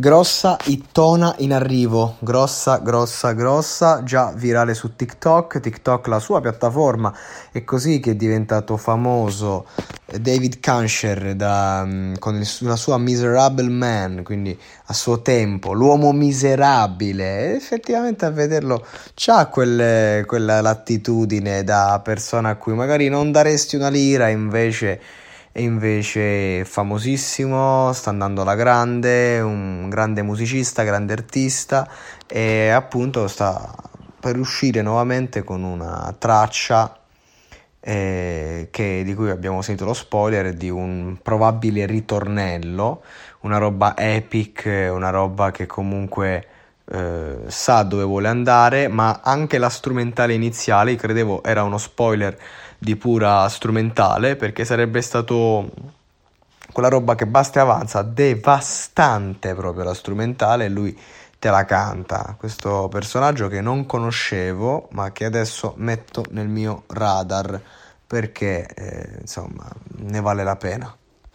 Grossa ittona in arrivo, grossa, grossa, grossa, già virale su TikTok, TikTok la sua piattaforma, è così che è diventato famoso. David Kancher da, mm, con il, la sua Miserable Man, quindi a suo tempo, l'uomo miserabile, effettivamente a vederlo c'ha quelle, quella latitudine da persona a cui magari non daresti una lira, invece e invece famosissimo, sta andando alla grande, un grande musicista, grande artista e appunto sta per uscire nuovamente con una traccia eh, che, di cui abbiamo sentito lo spoiler di un probabile ritornello, una roba epic, una roba che comunque eh, sa dove vuole andare, ma anche la strumentale iniziale, credevo era uno spoiler di pura strumentale perché sarebbe stato quella roba che basta e avanza, devastante proprio la strumentale e lui te la canta, questo personaggio che non conoscevo ma che adesso metto nel mio radar perché eh, insomma ne vale la pena.